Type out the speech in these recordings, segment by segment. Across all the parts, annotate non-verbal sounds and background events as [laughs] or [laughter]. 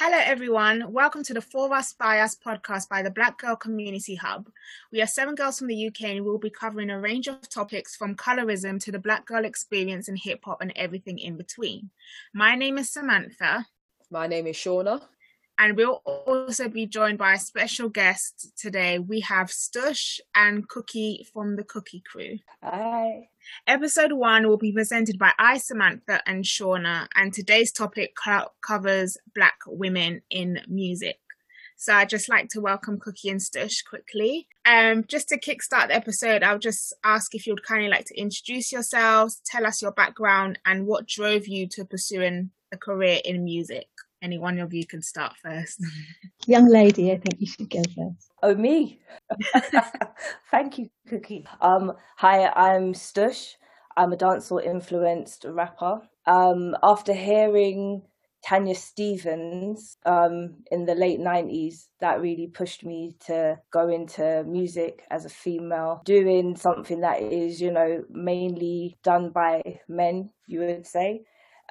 Hello, everyone. Welcome to the For Us By Us podcast by the Black Girl Community Hub. We are seven girls from the UK and we'll be covering a range of topics from colorism to the Black girl experience in hip hop and everything in between. My name is Samantha. My name is Shauna. And we'll also be joined by a special guest today. We have Stush and Cookie from the Cookie Crew. Hi. Episode one will be presented by I, Samantha, and Shauna, and today's topic co- covers Black women in music. So I'd just like to welcome Cookie and Stush quickly. Um, just to kickstart the episode, I'll just ask if you'd kindly like to introduce yourselves, tell us your background, and what drove you to pursuing a career in music. Any one of you can start first. [laughs] Young lady, I think you should go first. Oh, me. [laughs] [laughs] Thank you, Cookie. Um, hi, I'm Stush. I'm a dancehall influenced rapper. Um, after hearing Tanya Stephens um, in the late 90s, that really pushed me to go into music as a female, doing something that is, you know, mainly done by men, you would say.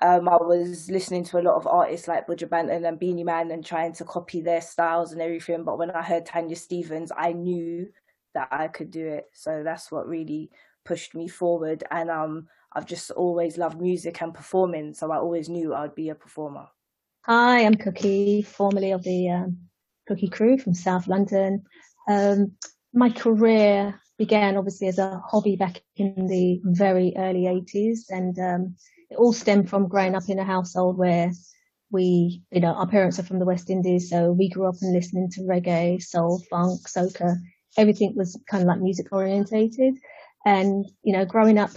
Um, I was listening to a lot of artists like Buju Banton and Beenie Man and trying to copy their styles and everything. But when I heard Tanya Stephens, I knew that I could do it. So that's what really pushed me forward. And um, I've just always loved music and performing. So I always knew I'd be a performer. Hi, I'm Cookie, formerly of the um, Cookie Crew from South London. Um, my career began obviously as a hobby back in the very early 80s. And um, it all stemmed from growing up in a household where we, you know, our parents are from the West Indies, so we grew up and listening to reggae, soul, funk, soca. Everything was kind of like music orientated. And, you know, growing up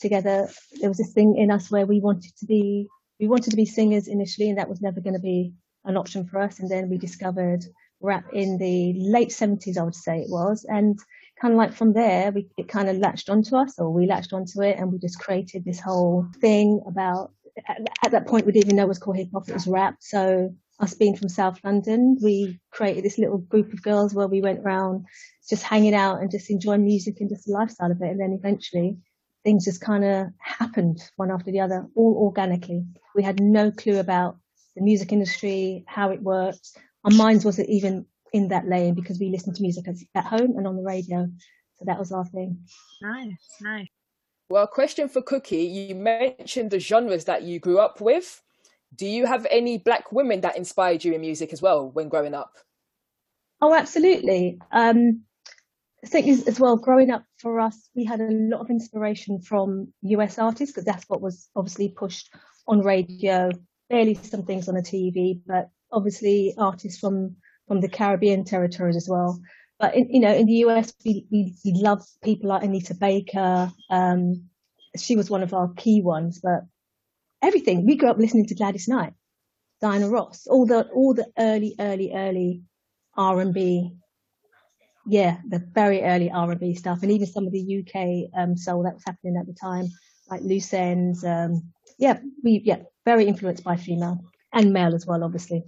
together, there was this thing in us where we wanted to be, we wanted to be singers initially, and that was never going to be an option for us. And then we discovered rap in the late 70s, I would say it was. And kind of like from there, we, it kind of latched onto us, or we latched onto it, and we just created this whole thing about. At, at that point, we didn't even know it was called hip hop; it was rap. So, us being from South London, we created this little group of girls where we went around just hanging out and just enjoying music and just the lifestyle of it. And then eventually, things just kind of happened one after the other, all organically. We had no clue about the music industry, how it worked. Our minds wasn't even in that lane because we listen to music at home and on the radio. So that was our thing. Nice, nice. Well, question for Cookie. You mentioned the genres that you grew up with. Do you have any black women that inspired you in music as well when growing up? Oh, absolutely. Um, I think as well, growing up for us, we had a lot of inspiration from US artists because that's what was obviously pushed on radio, barely some things on the TV, but obviously artists from from the Caribbean territories as well. But in, you know, in the US, we, we, we love people like Anita Baker. Um, she was one of our key ones, but everything. We grew up listening to Gladys Knight, Diana Ross, all the, all the early, early, early R&B. Yeah, the very early R&B stuff. And even some of the UK, um, soul that was happening at the time, like loose ends. Um, yeah, we, yeah, very influenced by female and male as well, obviously.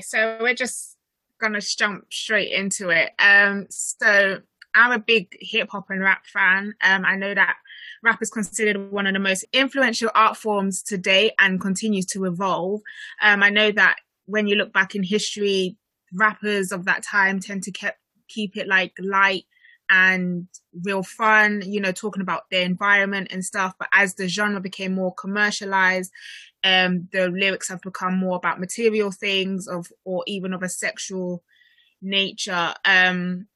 So we're just gonna jump straight into it. Um, so I'm a big hip hop and rap fan. Um, I know that rap is considered one of the most influential art forms today and continues to evolve. Um, I know that when you look back in history, rappers of that time tend to keep keep it like light and real fun, you know, talking about their environment and stuff. But as the genre became more commercialized, um, the lyrics have become more about material things of, or even of a sexual nature. Um,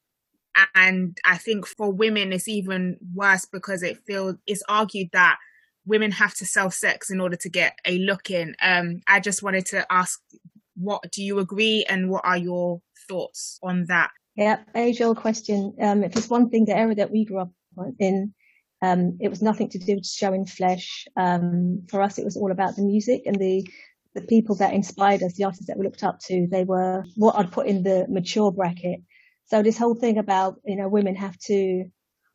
and I think for women, it's even worse because it feels, it's argued that women have to sell sex in order to get a look in. Um, I just wanted to ask, what do you agree and what are your thoughts on that? Yeah, age old question. Um, if it's one thing, the era that we grew up in, um, it was nothing to do with showing flesh. Um, for us, it was all about the music and the the people that inspired us, the artists that we looked up to. They were what I'd put in the mature bracket. So this whole thing about you know women have to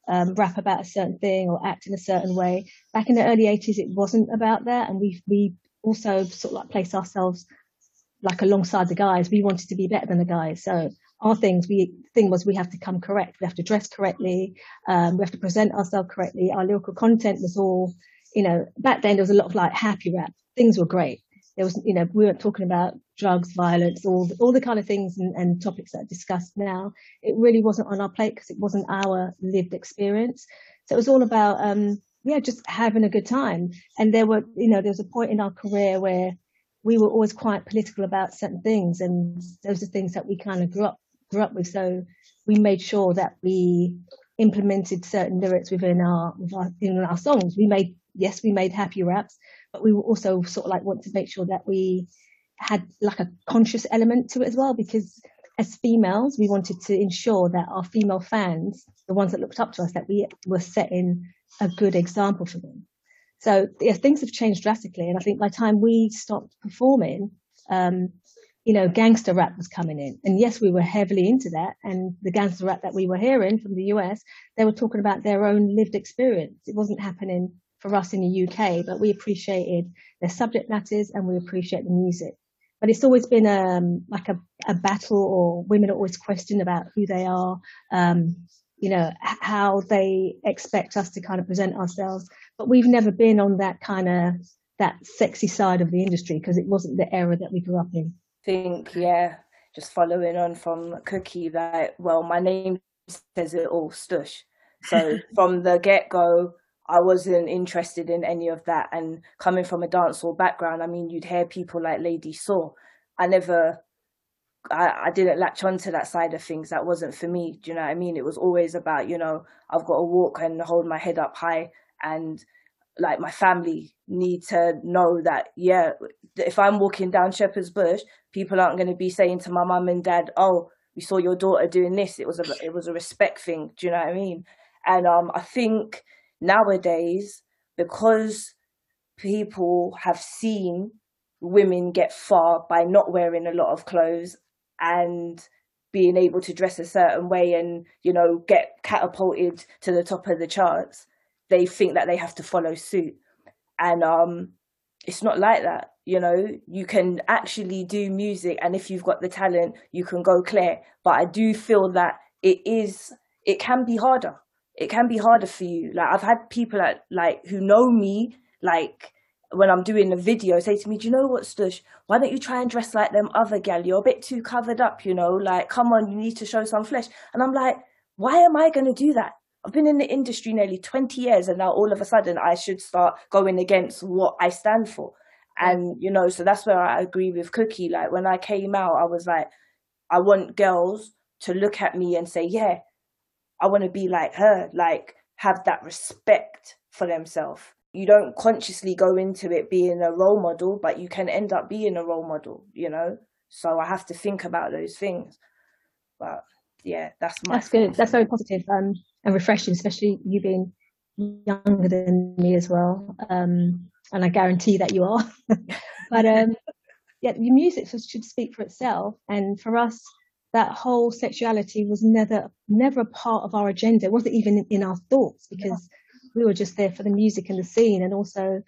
um, rap about a certain thing or act in a certain way. Back in the early 80s, it wasn't about that, and we we also sort of like placed ourselves like alongside the guys. We wanted to be better than the guys, so our things, we thing was we have to come correct. We have to dress correctly. Um, we have to present ourselves correctly. Our lyrical content was all, you know, back then there was a lot of like happy rap. Things were great. there was, you know, we weren't talking about drugs, violence, all the, all the kind of things and, and topics that are discussed now. It really wasn't on our plate because it wasn't our lived experience. So it was all about, um, yeah, just having a good time. And there were, you know, there was a point in our career where we were always quite political about certain things, and those are things that we kind of grew up grew up with. So we made sure that we implemented certain lyrics within our, within our songs. We made yes, we made happy raps, but we also sort of like want to make sure that we had like a conscious element to it as well because as females we wanted to ensure that our female fans the ones that looked up to us that we were setting a good example for them so yeah things have changed drastically and i think by the time we stopped performing um, you know gangster rap was coming in and yes we were heavily into that and the gangster rap that we were hearing from the us they were talking about their own lived experience it wasn't happening for us in the UK, but we appreciated their subject matters and we appreciate the music. But it's always been um, like a, a battle, or women are always questioned about who they are, um, you know, how they expect us to kind of present ourselves. But we've never been on that kind of that sexy side of the industry because it wasn't the era that we grew up in. Think, yeah, just following on from Cookie, that well, my name says it all, Stush. So [laughs] from the get go, I wasn't interested in any of that. And coming from a dancehall background, I mean, you'd hear people like Lady Saw. I never, I, I didn't latch onto that side of things. That wasn't for me. Do you know what I mean? It was always about, you know, I've got to walk and hold my head up high and like my family need to know that, yeah, if I'm walking down Shepherd's Bush, people aren't going to be saying to my mum and dad, oh, we saw your daughter doing this. It was a, it was a respect thing. Do you know what I mean? And um, I think nowadays, because people have seen women get far by not wearing a lot of clothes and being able to dress a certain way and, you know, get catapulted to the top of the charts, they think that they have to follow suit. And um it's not like that. You know, you can actually do music and if you've got the talent, you can go clear. But I do feel that it is it can be harder it can be harder for you. Like I've had people like like who know me, like when I'm doing a video, say to me, "Do you know what, Stush? Why don't you try and dress like them other gal? You're a bit too covered up, you know. Like, come on, you need to show some flesh." And I'm like, "Why am I going to do that? I've been in the industry nearly 20 years, and now all of a sudden I should start going against what I stand for." And you know, so that's where I agree with Cookie. Like when I came out, I was like, I want girls to look at me and say, "Yeah." I want to be like her, like have that respect for themselves. You don't consciously go into it being a role model, but you can end up being a role model, you know? So I have to think about those things. But yeah, that's my That's good. That's very positive um, and refreshing, especially you being younger than me as well. Um, and I guarantee that you are. [laughs] but um, yeah, your music should speak for itself. And for us, that whole sexuality was never never a part of our agenda. It wasn't even in our thoughts because we were just there for the music and the scene, and also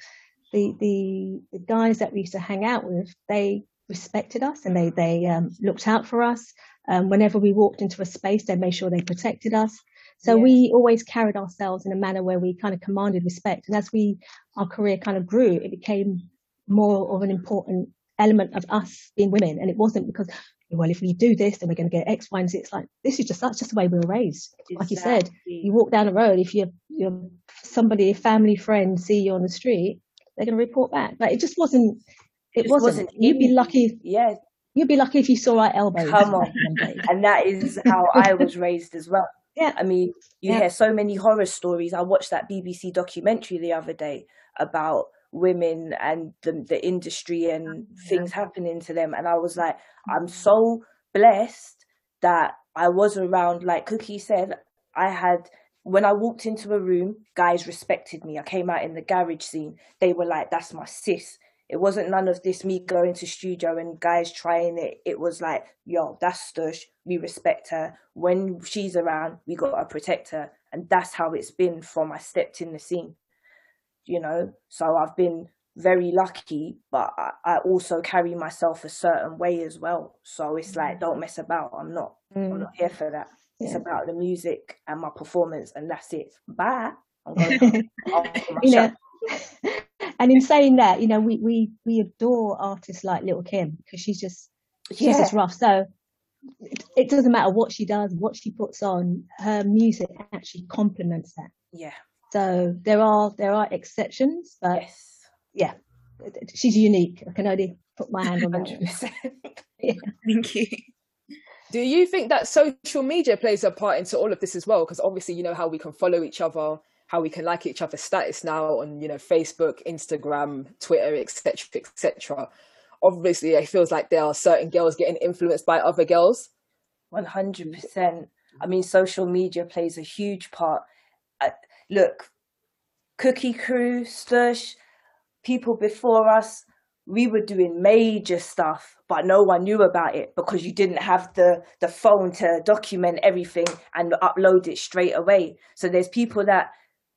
the the, the guys that we used to hang out with. They respected us and they they um, looked out for us. Um, whenever we walked into a space, they made sure they protected us. So yeah. we always carried ourselves in a manner where we kind of commanded respect. And as we our career kind of grew, it became more of an important element of us being women. And it wasn't because well, if we do this, then we're going to get X, Y, and Z. It's like this is just that's just the way we were raised. Exactly. Like you said, you walk down the road, if you you somebody, a family friend, see you on the street, they're going to report back. But it just wasn't. It, it wasn't. wasn't. You'd be lucky. Yeah. You'd be lucky if you saw our elbows. Come on, [laughs] and that is how I was raised as well. Yeah. I mean, you yeah. hear so many horror stories. I watched that BBC documentary the other day about women and the, the industry and things happening to them. And I was like, mm-hmm. I'm so blessed that I was around, like Cookie said, I had, when I walked into a room, guys respected me. I came out in the garage scene. They were like, that's my sis. It wasn't none of this me going to studio and guys trying it. It was like, yo, that's Stush. We respect her. When she's around, we got to protect her. And that's how it's been from I stepped in the scene you know. So I've been very lucky, but I, I, also carry myself a certain way as well. So it's like, mm. don't mess about. I'm not. Mm. I'm not here for that. It's about the music and my performance, and that's it. Bye. [laughs] you know, [laughs] and in saying that, you know, we we we adore artists like Lil' Kim because she's just she's yeah. just rough. So it, it, doesn't matter what she does, what she puts on, her music actually complements that. Yeah. So there are there are exceptions, but yes. yeah, she's unique. I can only put my hand on that. [laughs] yeah. Thank you. Do you think that social media plays a part into all of this as well? Because obviously, you know how we can follow each other, how we can like each other's status now on, you know, Facebook, Instagram, Twitter, etc., etc. Obviously, it feels like there are certain girls getting influenced by other girls. One hundred percent. I mean, social media plays a huge part. Uh, look, Cookie Crew, Stush, people before us, we were doing major stuff, but no one knew about it because you didn't have the, the phone to document everything and upload it straight away. So there's people that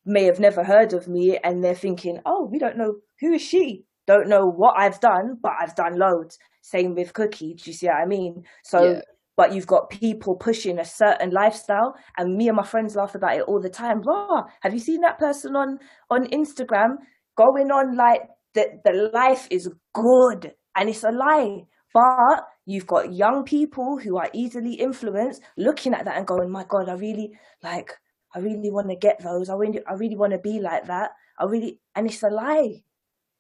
may have never heard of me and they're thinking, oh, we don't know who is she? Don't know what I've done, but I've done loads. Same with Cookie. Do you see what I mean? So, yeah. but you've got people pushing a certain lifestyle, and me and my friends laugh about it all the time. Raw, have you seen that person on on Instagram going on like that? the life is good and it's a lie. But you've got young people who are easily influenced looking at that and going, my God, I really like, I really want to get those. I really, I really want to be like that. I really, and it's a lie.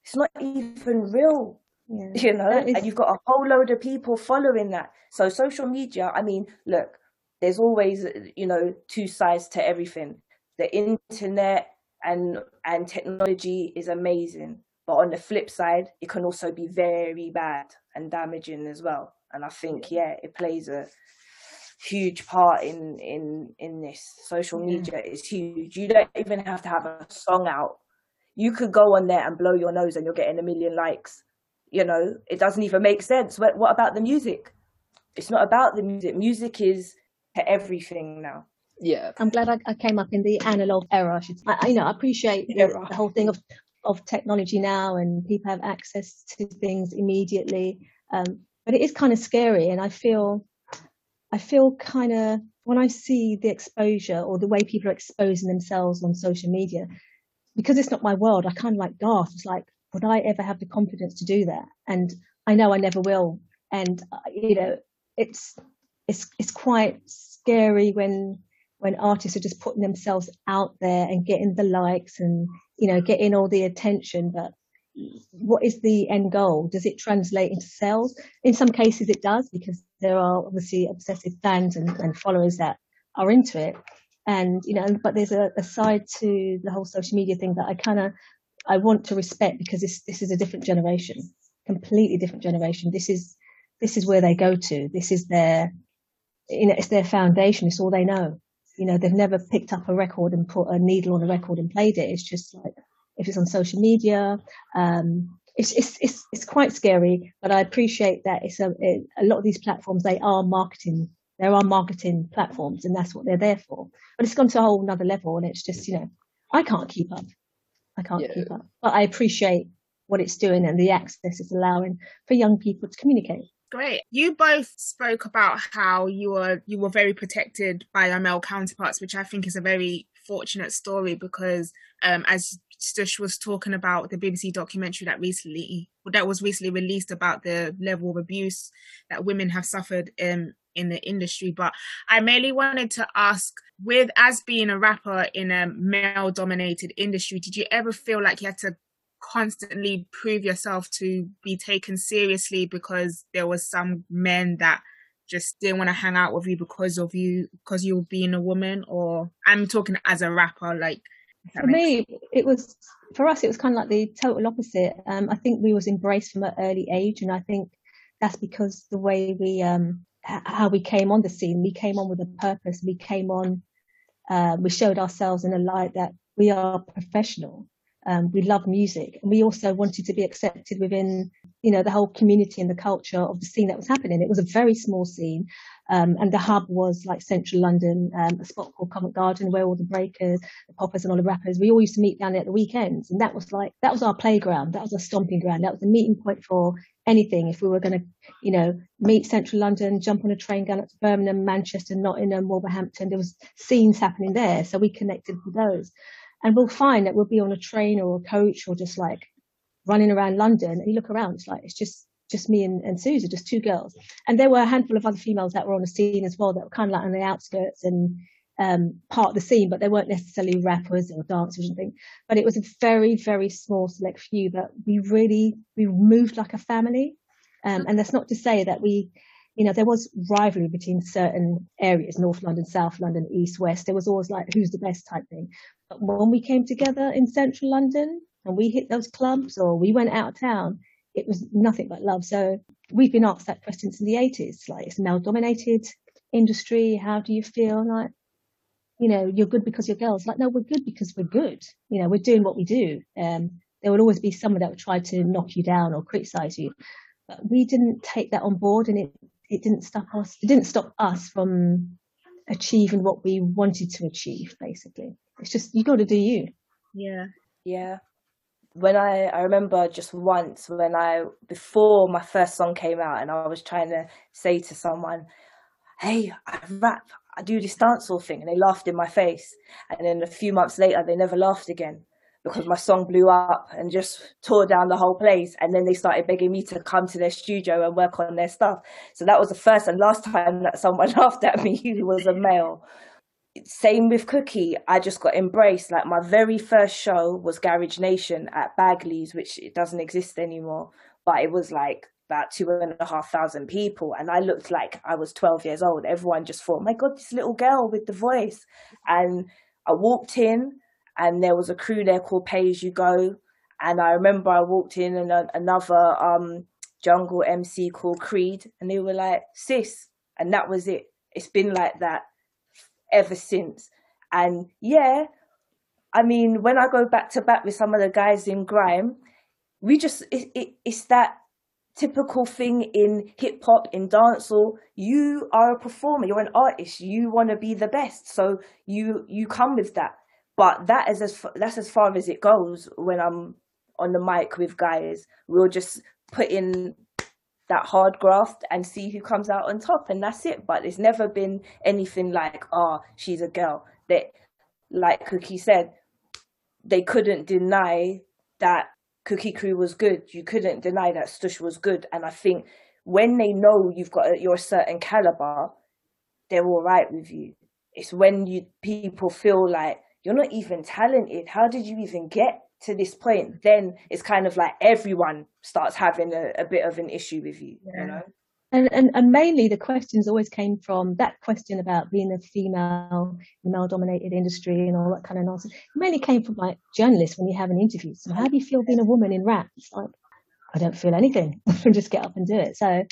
It's not even real. Yeah. You know, is... and you've got a whole load of people following that. So social media, I mean, look, there's always, you know, two sides to everything. The internet and and technology is amazing but on the flip side, it can also be very bad and damaging as well. And I think, yeah, it plays a huge part in in in this. Social media is huge. You don't even have to have a song out. You could go on there and blow your nose, and you're getting a million likes. You know, it doesn't even make sense. What, what about the music? It's not about the music. Music is everything now. Yeah, I'm glad I, I, came up in the analog era. I, you know, I appreciate the, the whole thing of of technology now and people have access to things immediately. Um, but it is kind of scary. And I feel, I feel kind of, when I see the exposure or the way people are exposing themselves on social media, because it's not my world, I kind of like gasp. It's like, would I ever have the confidence to do that? And I know I never will. And, uh, you know, it's, it's, it's quite scary when, when artists are just putting themselves out there and getting the likes and you know, getting all the attention, but what is the end goal? Does it translate into sales? In some cases it does because there are obviously obsessive fans and, and followers that are into it. And, you know, but there's a, a side to the whole social media thing that I kind of, I want to respect because this, this is a different generation, completely different generation. This is, this is where they go to. This is their, you know, it's their foundation. It's all they know you know, they've never picked up a record and put a needle on a record and played it. It's just like, if it's on social media, um, it's, it's, it's, it's quite scary, but I appreciate that it's a, it, a lot of these platforms, they are marketing, there are marketing platforms and that's what they're there for. But it's gone to a whole another level and it's just, you know, I can't keep up. I can't yeah. keep up, but I appreciate what it's doing and the access it's allowing for young people to communicate. Great. You both spoke about how you were you were very protected by your male counterparts, which I think is a very fortunate story because um, as Stush was talking about the BBC documentary that recently that was recently released about the level of abuse that women have suffered in in the industry. But I mainly wanted to ask, with as being a rapper in a male dominated industry, did you ever feel like you had to constantly prove yourself to be taken seriously because there was some men that just didn't want to hang out with you because of you because you being a woman or i'm talking as a rapper like for me sense. it was for us it was kind of like the total opposite. Um, i think we was embraced from an early age and i think that's because the way we um, how we came on the scene. We came on with a purpose. We came on uh, we showed ourselves in a light that we are professional. Um, we love music and we also wanted to be accepted within, you know, the whole community and the culture of the scene that was happening. It was a very small scene. Um, and the hub was like central London, um, a spot called Covent Garden where all the breakers, the poppers and all the rappers, we all used to meet down there at the weekends. And that was like, that was our playground. That was our stomping ground. That was the meeting point for anything. If we were going to, you know, meet central London, jump on a train, go up to Birmingham, Manchester, Nottingham, Wolverhampton, there was scenes happening there. So we connected with those and we'll find that we'll be on a train or a coach or just like running around London, and you look around, it's like it's just just me and, and Susie, just two girls. And there were a handful of other females that were on the scene as well that were kind of like on the outskirts and um, part of the scene, but they weren't necessarily rappers or dancers or anything. But it was a very, very small select few that we really, we moved like a family. Um, and that's not to say that we, you know, there was rivalry between certain areas, North London, South London, East, West. There was always like, who's the best type thing. But when we came together in central London and we hit those clubs or we went out of town, it was nothing but love. So we've been asked that question since the 80s, like it's male dominated industry. How do you feel? Like, you know, you're good because you're girls. Like, no, we're good because we're good. You know, we're doing what we do. Um, there will always be someone that would try to knock you down or criticize you. But we didn't take that on board and it, it didn't stop us. It didn't stop us from achieving what we wanted to achieve, basically. It's just, you got to do you. Yeah. Yeah when I I remember just once when I before my first song came out and I was trying to say to someone, "Hey, I rap, I do this dancehall thing," and they laughed in my face. And then a few months later, they never laughed again because my song blew up and just tore down the whole place. And then they started begging me to come to their studio and work on their stuff. So that was the first and last time that someone [laughs] laughed at me who was a male same with Cookie. I just got embraced. Like my very first show was Garage Nation at Bagley's, which it doesn't exist anymore, but it was like about two and a half thousand people, and I looked like I was twelve years old. Everyone just thought, "My God, this little girl with the voice!" And I walked in, and there was a crew there called Pay As U Go, and I remember I walked in, and another um, jungle MC called Creed, and they were like, "Sis," and that was it. It's been like that ever since. And yeah, I mean, when I go back to back with some of the guys in grime, we just it, it, it's that typical thing in hip hop in dancehall. You are a performer, you're an artist, you want to be the best, so you you come with that. But that is as that's as far as it goes when I'm on the mic with guys. We'll just put in that hard graft and see who comes out on top and that's it. But it's never been anything like oh she's a girl. That like cookie said they couldn't deny that cookie crew was good. You couldn't deny that stush was good. And i think when they know you've got your certain caliber they're all right with you. It's when you people feel like you're not even talented. How did you even get to this point, then it's kind of like everyone starts having a, a bit of an issue with you, yeah. you know? And, and, and mainly the questions always came from that question about being a female, male dominated industry and all that kind of nonsense. It mainly came from like journalists when you have an interview. So how do you feel being a woman in rap? It's like, I don't feel anything. [laughs] I just get up and do it. So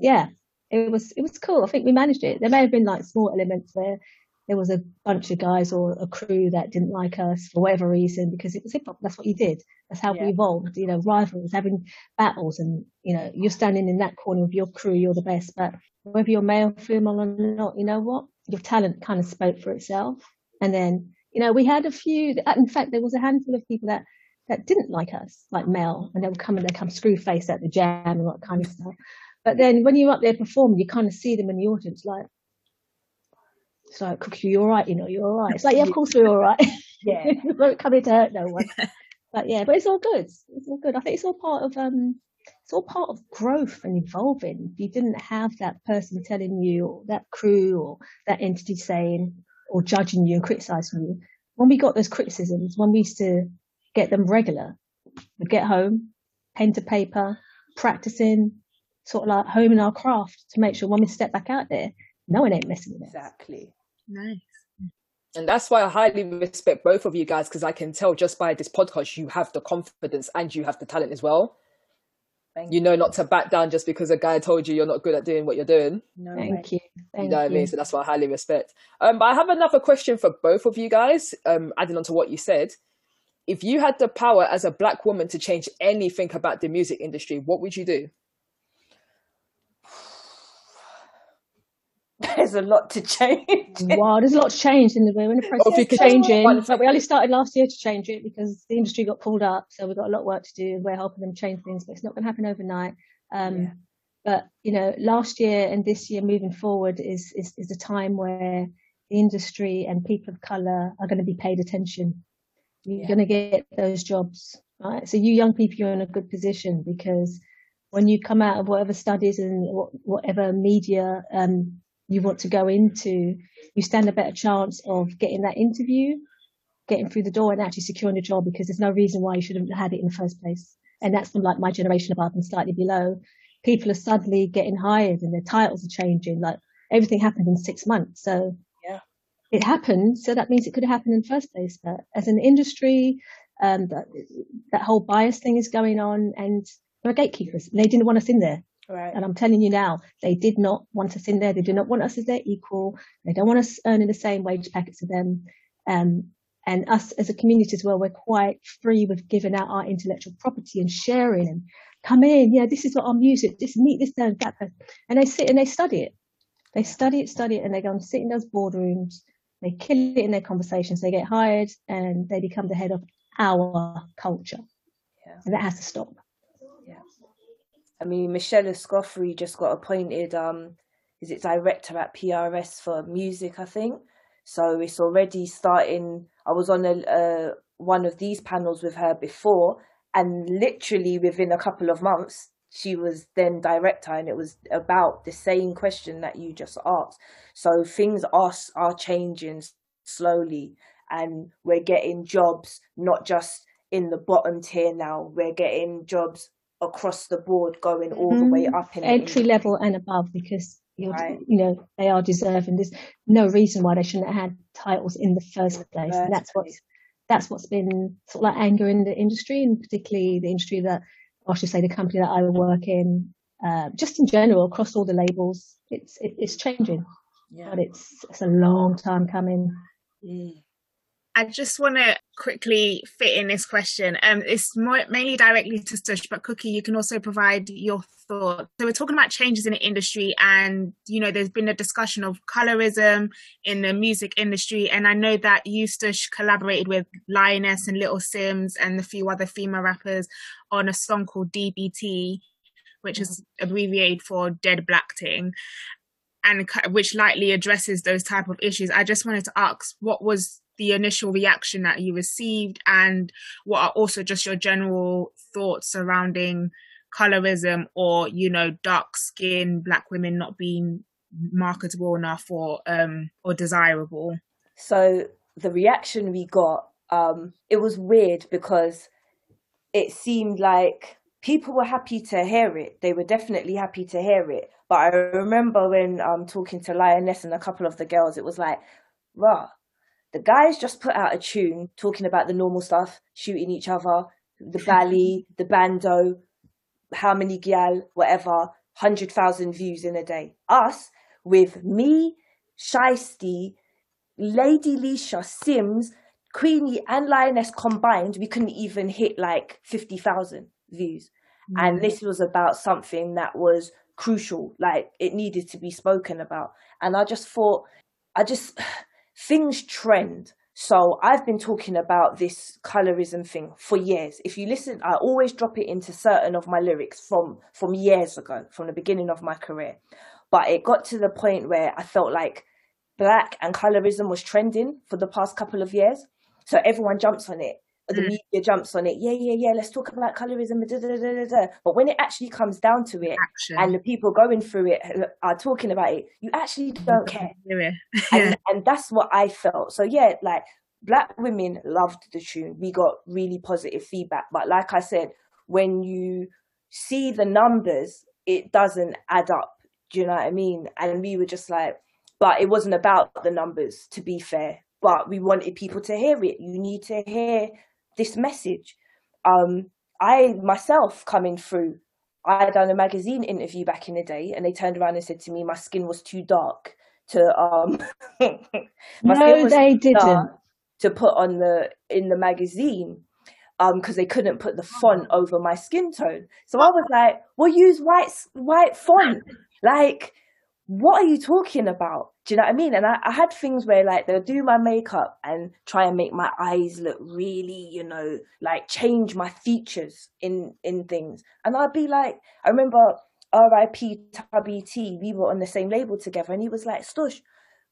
yeah, it was, it was cool. I think we managed it. There may have been like small elements where there was a bunch of guys or a crew that didn't like us for whatever reason because it was hip hop. That's what you did. That's how yeah. we evolved. You know, rivalries, having battles, and you know, you're standing in that corner with your crew. You're the best. But whether you're male, female, or not, you know what? Your talent kind of spoke for itself. And then, you know, we had a few. In fact, there was a handful of people that that didn't like us, like male, and they would come and they come screw face at the jam and that kind of stuff. But then when you're up there performing, you kind of see them in the audience, like, it's like, Cookie, you're all right, you know, you're all right. It's like, yeah, of course we're all [laughs] right. Yeah. [laughs] we won't come here to hurt no one. [laughs] but yeah, but it's all good. It's all good. I think it's all part of, um, it's all part of growth and evolving. If you didn't have that person telling you, or that crew, or that entity saying, or judging you and criticizing you, when we got those criticisms, when we used to get them regular, we'd get home, pen to paper, practicing, sort of like homing our craft to make sure when we step back out there, no one ain't messing with it. Exactly. Nice. And that's why I highly respect both of you guys because I can tell just by this podcast you have the confidence and you have the talent as well. Thank you know not to back down just because a guy told you you're not good at doing what you're doing. No Thank way. you. Thank you know what I mean? So that's what I highly respect. Um, but I have another question for both of you guys, um, adding on to what you said. If you had the power as a black woman to change anything about the music industry, what would you do? [laughs] there's a lot to change. wow, there's a lot to change in the we're in the process of changing. But we only started last year to change it because the industry got pulled up, so we've got a lot of work to do. We're helping them change things, but it's not going to happen overnight. Um, yeah. But you know, last year and this year moving forward is is is a time where the industry and people of color are going to be paid attention. You're yeah. going to get those jobs right? So you young people, you're in a good position because when you come out of whatever studies and whatever media um, you want to go into, you stand a better chance of getting that interview, getting through the door and actually securing a job because there's no reason why you shouldn't have had it in the first place. And that's from like my generation above and slightly below. People are suddenly getting hired and their titles are changing. Like everything happened in six months. So yeah, it happened. So that means it could have happened in the first place. But as an industry, um, that, that whole bias thing is going on and there are gatekeepers. and They didn't want us in there. Right. And I'm telling you now, they did not want us in there. They do not want us as their equal. They don't want us earning the same wage packets as them. Um, and us as a community as well, we're quite free with giving out our intellectual property and sharing and come in, yeah, this is what our music, this meet this and that person. And they sit and they study it. They study it, study it, and they go and sit in those boardrooms. They kill it in their conversations. They get hired and they become the head of our culture. Yeah. And that has to stop. I mean, Michelle Escoffery just got appointed, um, is it director at PRS for music, I think. So it's already starting. I was on a, one of these panels with her before, and literally within a couple of months, she was then director, and it was about the same question that you just asked. So things are are changing slowly, and we're getting jobs not just in the bottom tier now. We're getting jobs across the board, going all the way mm-hmm. up in entry level and above, because right. you know they are deserving. There's no reason why they shouldn't have had titles in the first place, and that's what's that's what's been sort of like anger in the industry, and particularly the industry that, or I should say, the company that I work in. Uh, just in general, across all the labels, it's it, it's changing, yeah. but it's it's a long time coming. Mm. I just want to quickly fit in this question. Um, it's more, mainly directly to Stush, but Cookie, you can also provide your thoughts. So we're talking about changes in the industry, and you know, there's been a discussion of colorism in the music industry, and I know that you, Stush, collaborated with Lioness and Little Simz and a few other female rappers on a song called DBT, which is abbreviated for Dead Black Ting and which lightly addresses those type of issues. I just wanted to ask what was the initial reaction that you received and what are also just your general thoughts surrounding colorism or you know dark skin black women not being marketable enough or um or desirable? So the reaction we got um it was weird because it seemed like people were happy to hear it. They were definitely happy to hear it. But i remember when um talking to lioness and a couple of the girls it was like rah the guys just put out a tune talking about the normal stuff, shooting each other, the bally, [laughs] the bando, how many gyal, whatever, 100,000 views in a day. Us, with me, Shystie, Lady Leshurr, Simz, Queenie, and Lioness combined, we couldn't even hit like 50,000 views. Mm. And this was about something that was crucial, like it needed to be spoken about. And I just thought, I just things trend. So I've been talking about this colorism thing for years. If you listen, I always drop it into certain of my lyrics from from years ago, from the beginning of my career. But it got to the point where I felt like black and colorism was trending for the past couple of years. So everyone jumps on it the mm. media jumps on it. Yeah, yeah, yeah. Let's talk about colorism. Da, da, da, da, da. but when it actually comes down to it, Action. and the people going through it are talking about it, you actually don't care. [laughs] Yeah. and, and that's what I felt. So yeah, like black women loved the tune. We got really positive feedback. But like I said, when you see the numbers, it doesn't add up. Do you know what I mean? And we were just like, but it wasn't about the numbers, to be fair. But we wanted people to hear it. You need to hear this message. Um, I myself coming through, I had done a magazine interview back in the day, and they turned around and said to me, my skin was too dark to um. [laughs] no, they didn't. To put on the in the magazine, um, because they couldn't put the font over my skin tone. So I was like, "Well, use white white font." Like, what are you talking about? Do you know what I mean? And I, I had things where like they'll do my makeup and try and make my eyes look really, you know, like change my features in in things. And I'd be like, I remember R.I.P. Tubby T. We were on the same label together, and he was like, "Stush,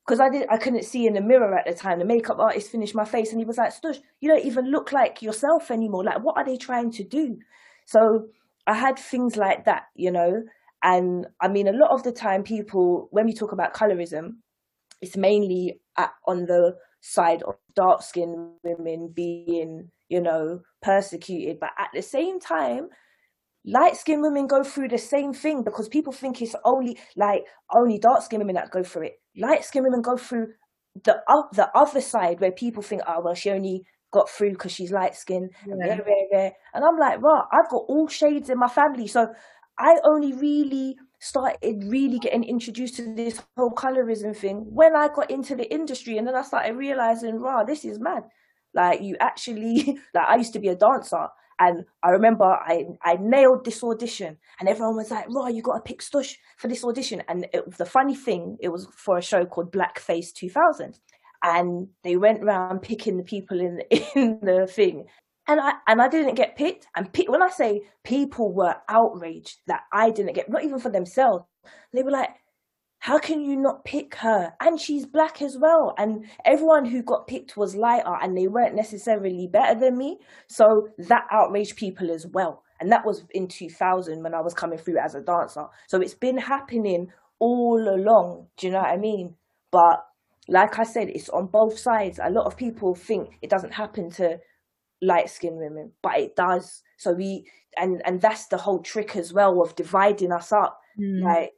because I did I couldn't see in the mirror at the time. The makeup artist finished my face and he was like, Stush, you don't even look like yourself anymore. Like what are they trying to do? So I had things like that, you know. And I mean a lot of the time people when we talk about colorism, it's mainly at, on the side of dark skinned women being, you know, persecuted. But at the same time, light skinned women go through the same thing because people think it's only like only dark skinned women that go through it. Light skinned women go through the uh, the other side where people think, oh well, she only got through because she's light skinned. Yeah. And I'm like, right, I've got all shades in my family, so I only really started really getting introduced to this whole colorism thing when I got into the industry, and then I started realizing, wow, this is mad. Like you actually, [laughs] like I used to be a dancer, and I remember I, I nailed this audition and everyone was like, Raw, you got to pick Stush for this audition. And it, was the funny thing, it was for a show called Blackface 2000. And they went around picking the people in, [laughs] in the thing. And I, and I didn't get picked. And pe- when I say people were outraged that I didn't get, not even for themselves, they were like, how can you not pick her? And she's black as well. And everyone who got picked was lighter and they weren't necessarily better than me. So that outraged people as well. And that was in 2000 when I was coming through as a dancer. So it's been happening all along. Do you know what I mean? But like I said, it's on both sides. A lot of people think it doesn't happen to light skinned women, but it does. So we, and, and that's the whole trick as well of dividing us up. Mm. Like,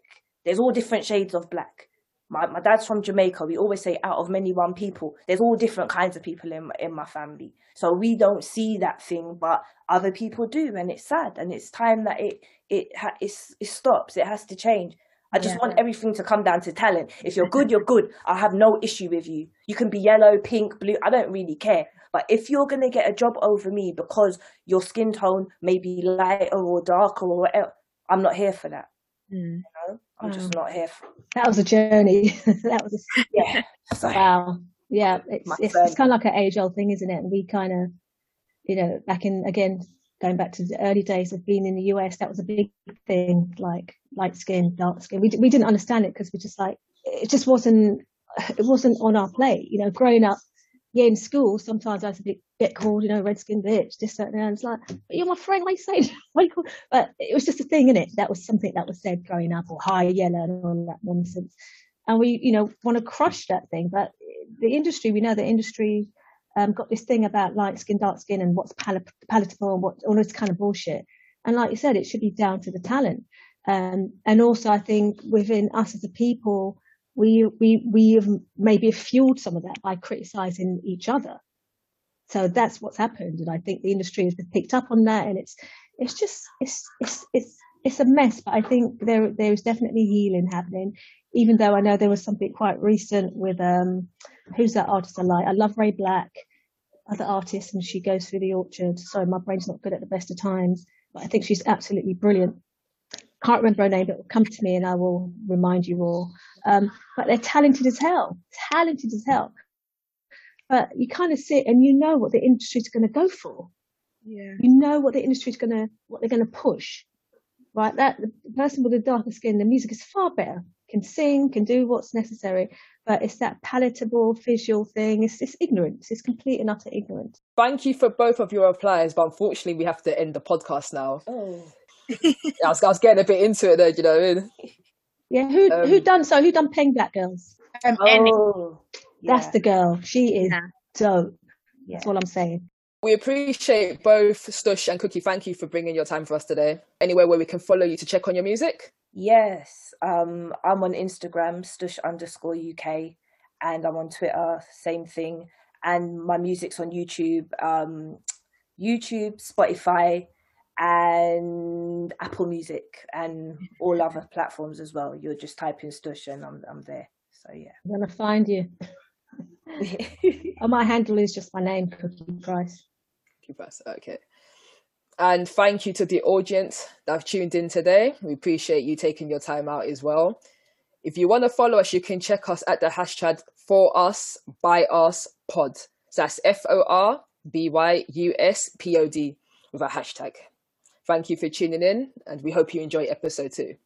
there's all different shades of black. My my dad's from Jamaica. We always say out of many one people. There's all different kinds of people in in my family. So we don't see that thing, but other people do, and it's sad. And it's time that it it ha- it stops. It has to change. I just yeah. want everything to come down to talent. If you're [laughs] good, you're good. I have no issue with you. You can be yellow, pink, blue. I don't really care. But if you're going to get a job over me because your skin tone may be lighter or darker or whatever, I'm not here for that. Mm. You know? I'm wow. just not here. For... That was a journey. [laughs] that was a... [laughs] yeah. [laughs] Wow. Yeah, it's it's, it's, kind of like an age old thing, isn't it? And we kind of, you know, back in again going back to the early days of being in the US, that was a big thing, like light skin, dark skin. We we didn't understand it because we just like it just wasn't it wasn't on our plate. You know, growing up yeah, in school, sometimes I used to get called, you know, redskin bitch, this, that, and that. It's like, but you're my friend, why you saying? [laughs] But it was just a thing, in it. That was something that was said growing up, or high yellow and all that nonsense. And we, you know, want to crush that thing. But the industry, we know the industry um, got this thing about light skin, dark skin, and what's pal- palatable and what all this kind of bullshit. And like you said, it should be down to the talent. Um, and also, I think within us as a people, we we we have maybe fueled some of that by criticizing each other. So that's what's happened, and I think the industry has picked up on that, and it's it's just it's it's it's it's a mess. But I think there there is definitely healing happening. Even though I know there was something quite recent with um who's that artist I like? I love Ray BLK, other artist, and she goes through the orchard. Sorry, my brain's not good at the best of times, but I think she's absolutely brilliant can't remember her name, but will come to me and I will remind you all. Um, but they're talented as hell, talented as hell. But you kind of sit and you know what the industry's going to go for. Yeah. You know what the industry's going to, what they're going to push. Right? That the person with the darker skin, the music is far better. Can sing, can do what's necessary, but it's that palatable visual thing. It's, it's ignorance. It's complete and utter ignorance. Thank you for both of your replies, but unfortunately, we have to end the podcast now. Oh. I, was, I was getting a bit into it there, you know what I mean? Yeah, who um, who done so? Who done Peng Black Girls? Um, oh, that's the girl. She is yeah. dope. Yeah. That's all I'm saying. We appreciate both Stush and Cookie. Thank you for bringing your time for us today. Anywhere where we can follow you to check on your music? Yes, um, I'm on Instagram, Stush underscore UK, and I'm on Twitter, same thing. And my music's on YouTube, um, YouTube, Spotify, and Apple Music and mm-hmm. all other platforms as well. You're just typing Stush and I'm I'm there. So yeah. I'm gonna find you. [laughs] oh, my handle is just my name, Cookie Price. Cookie Price, okay. And thank you to the audience that have tuned in today. We appreciate you taking your time out as well. If you want to follow us, you can check us at the hashtag for us by us pod. So that's F O R B Y U S P O D with a hashtag. Thank you for tuning in, and we hope you enjoy episode two.